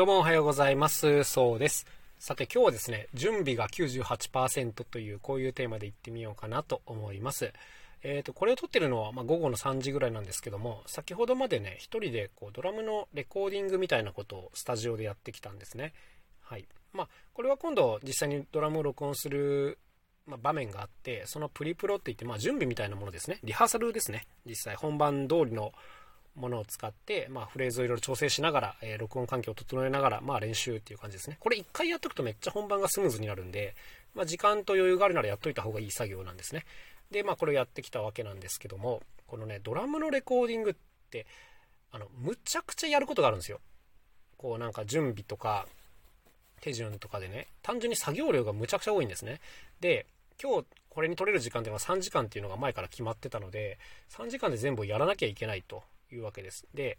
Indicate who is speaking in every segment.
Speaker 1: どうもおはようございます。そうです。さて今日はですね、準備が98%というこういうテーマでいってみようかなと思います。えっ、ー、と、これを撮ってるのは、ま、午後の3時ぐらいなんですけども、先ほどまでね、一人でこうドラムのレコーディングみたいなことをスタジオでやってきたんですね。はい。まあ、これは今度実際にドラムを録音するま場面があって、そのプリプロって言って、まあ、準備みたいなものですね。リハーサルですね。実際本番通りのものを使って、まあ、フレーズをいろいろ調整しながら、えー、録音環境を整えながら、まあ、練習っていう感じですね。これ一回やっとくとめっちゃ本番がスムーズになるんで、まあ、時間と余裕があるならやっといた方がいい作業なんですね。で、まあ、これをやってきたわけなんですけども、このね、ドラムのレコーディングって、あの、むちゃくちゃやることがあるんですよ。こうなんか準備とか、手順とかでね、単純に作業量がむちゃくちゃ多いんですね。で、今日これに取れる時間っていうのは3時間っていうのが前から決まってたので、3時間で全部やらなきゃいけないというわけです。で、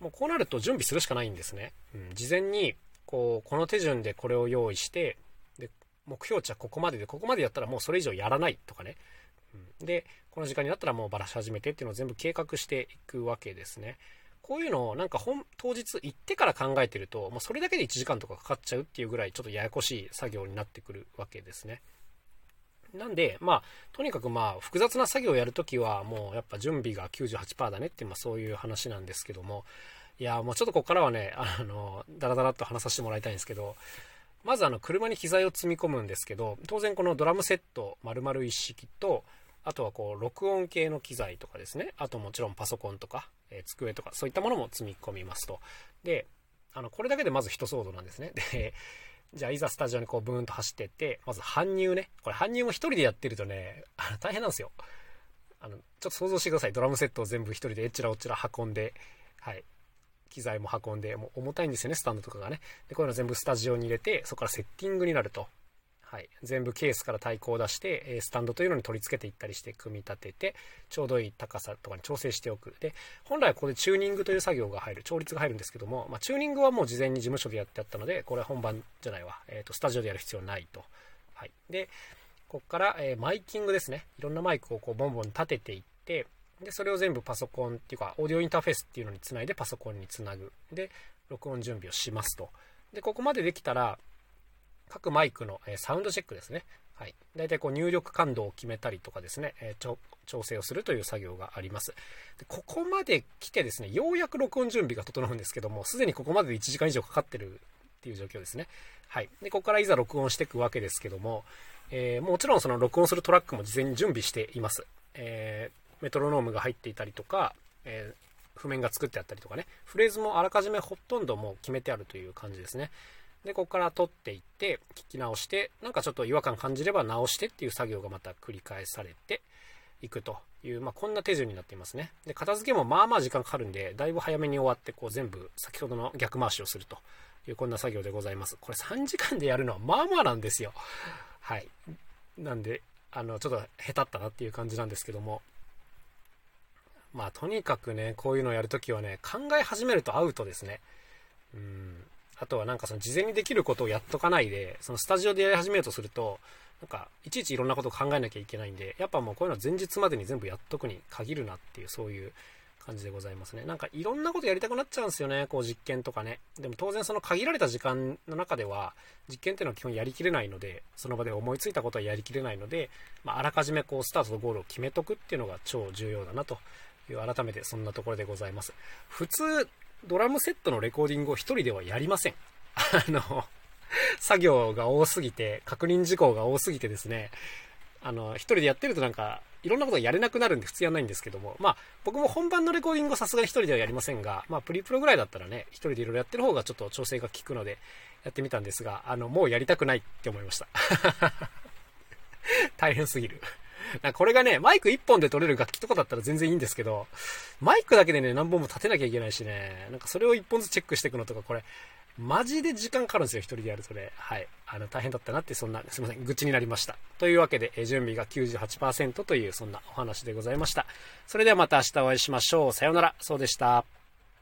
Speaker 1: もうこうなると準備するしかないんですね。うん、事前に、こう、この手順でこれを用意して、で、目標値はここまでで、ここまでやったらもうそれ以上やらないとかね。うん、で、この時間になったらもうばらし始めてっていうのを全部計画していくわけですね。こういうのをなんか本、当日行ってから考えてると、もうそれだけで1時間とかかかっちゃうっていうぐらいちょっとややこしい作業になってくるわけですね。なんで、まあ、とにかくまあ、複雑な作業をやるときは、もうやっぱ準備が98%だねって、まあそういう話なんですけども、いや、もうちょっとここからはね、あの、ダラダラっと話させてもらいたいんですけど、まずあの、車に機材を積み込むんですけど、当然このドラムセット丸々一式と、あとはこう、録音系の機材とかですね、あともちろんパソコンとか、え、机とか、そういったものも積み込みますと。で、あの、これだけでまず一騒動なんですね。で、じゃあいざスタジオにこうブーンと走ってって、まず搬入ね。これ搬入も一人でやってるとね、あの大変なんですよ。あの、ちょっと想像してください。ドラムセットを全部一人でえっちらおちら運んで、はい。機材も運んで、もう重たいんですよね、スタンドとかがね。で、こういうの全部スタジオに入れて、そこからセッティングになると。はい、全部ケースから対抗を出して、スタンドというのに取り付けていったりして組み立てて、ちょうどいい高さとかに調整しておく。で、本来はここでチューニングという作業が入る、調律が入るんですけども、まあ、チューニングはもう事前に事務所でやってあったので、これは本番じゃないわ、えっ、ー、と、スタジオでやる必要ないと。はい。で、ここから、えー、マイキングですね。いろんなマイクをこうボンボン立てていって、で、それを全部パソコンっていうか、オーディオインターフェースっていうのにつないでパソコンにつなぐ。で、録音準備をしますと。で、ここまでできたら、各マイクの、えサウンドチェックですね。はい。大体こう入力感度を決めたりとかですね、え、調整をするという作業がありますで。ここまで来てですね、ようやく録音準備が整うんですけども、すでにここまでで1時間以上かかってるっていう状況ですね。はい。で、ここからいざ録音していくわけですけども、えー、もちろんその録音するトラックも事前に準備しています。えー、メトロノームが入っていたりとか、え、譜面が作ってあったりとかね、フレーズもあらかじめほとんどもう決めてあるという感じですね。で、ここから取っていって、聞き直して、なんかちょっと違和感感じれば直してっていう作業がまた繰り返されていくという、まあ、こんな手順になっていますね。で、片付けもまあまあ時間かかるんで、だいぶ早めに終わって、こう全部先ほどの逆回しをするという、こんな作業でございます。これ3時間でやるのはまあまあなんですよ。はい。なんで、あの、ちょっと下手ったなっていう感じなんですけども、まあ、とにかくね、こういうのをやるときはね、考え始めるとアウトですね。うん。あとはなんかその事前にできることをやっとかないで、そのスタジオでやり始めようとすると、なんか、いちいちいろんなことを考えなきゃいけないんで、やっぱもうこういうのは前日までに全部やっとくに限るなっていう、そういう感じでございますね。なんかいろんなことやりたくなっちゃうんですよね、こう実験とかね。でも当然その限られた時間の中では、実験っていうのは基本やりきれないので、その場で思いついたことはやりきれないので、まあ、あらかじめこうスタートとゴールを決めとくっていうのが超重要だなという、改めてそんなところでございます。普通、ドラムセットのレコーディングを一人ではやりません。あの、作業が多すぎて、確認事項が多すぎてですね、あの、一人でやってるとなんか、いろんなことがやれなくなるんで普通やんないんですけども、まあ、僕も本番のレコーディングはさすがに一人ではやりませんが、まあ、プリプロぐらいだったらね、一人でいろいろやってる方がちょっと調整が効くので、やってみたんですが、あの、もうやりたくないって思いました。大変すぎる。これがね、マイク1本で撮れる楽器とかだったら全然いいんですけど、マイクだけでね、何本も立てなきゃいけないしね、なんかそれを1本ずつチェックしていくのとか、これ、マジで時間かかるんですよ、一人でやるとね。はい。あの、大変だったなって、そんな、すいません、愚痴になりました。というわけで、え準備が98%という、そんなお話でございました。それではまた明日お会いしましょう。さようなら。そうでした。